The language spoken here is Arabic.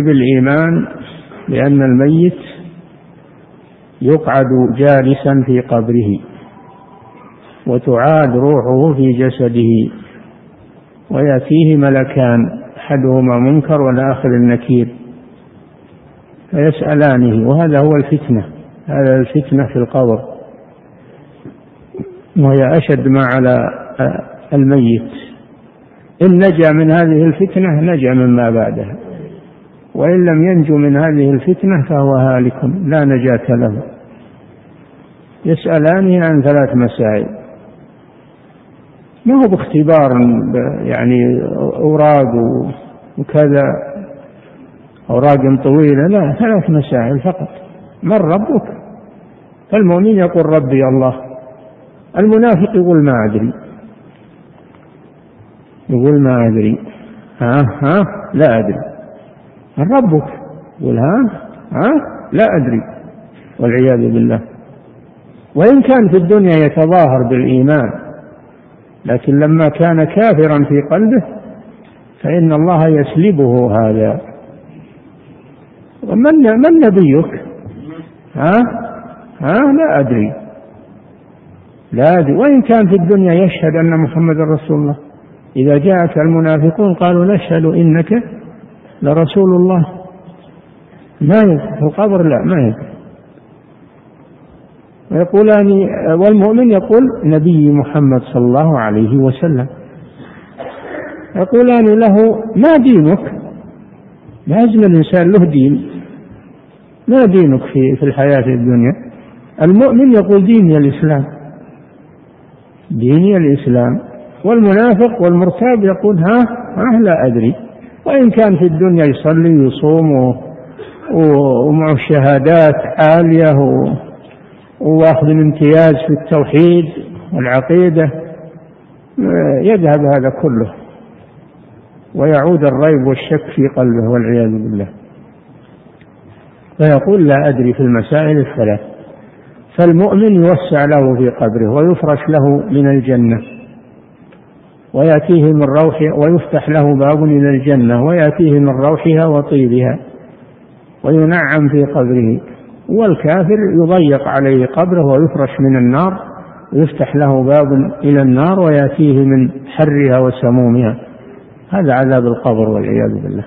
بالإيمان بأن الميت يقعد جالسا في قبره وتعاد روحه في جسده ويأتيه ملكان أحدهما منكر والآخر النكير فيسألانه وهذا هو الفتنة هذا الفتنة في القبر وهي أشد ما على الميت. إن نجا من هذه الفتنة نجا مما بعدها. وإن لم ينجو من هذه الفتنة فهو هالك لا نجاة له. يسألانه عن ثلاث مسائل. ما هو باختبار يعني أوراق وكذا أوراق طويلة؟ لا ثلاث مسائل فقط. من ربك؟ فالمؤمن يقول ربي الله. المنافق يقول ما أدري. يقول ما أدري. ها ها لا أدري. من ربك يقول ها ها؟ لا أدري. والعياذ بالله. وإن كان في الدنيا يتظاهر بالإيمان لكن لما كان كافرا في قلبه فإن الله يسلبه هذا. ومن من نبيك؟ ها؟ ها؟ لا أدري. لا أدري. وإن كان في الدنيا يشهد أن محمد رسول الله. إذا جاءك المنافقون قالوا نشهد إنك لرسول الله. ما يدري في القبر لا ما يدري ويقولان والمؤمن يقول نبي محمد صلى الله عليه وسلم. يقولان له ما دينك؟ لازم الإنسان له دين. ما دينك في في الحياة الدنيا؟ المؤمن يقول ديني الإسلام. ديني الإسلام. والمنافق والمرتاب يقول ها ها لا أدري. وإن كان في الدنيا يصلي ويصوم ومعه شهادات عالية واخذ الامتياز في التوحيد والعقيدة يذهب هذا كله. ويعود الريب والشك في قلبه والعياذ بالله. فيقول لا أدري في المسائل الثلاث. فالمؤمن يوسع له في قبره ويفرش له من الجنة. ويأتيه من روح ويفتح له باب إلى الجنة ويأتيه من روحها وطيبها وينعم في قبره. والكافر يضيق عليه قبره ويفرش من النار ويفتح له باب إلى النار ويأتيه من حرها وسمومها. هذا عذاب القبر والعياذ بالله.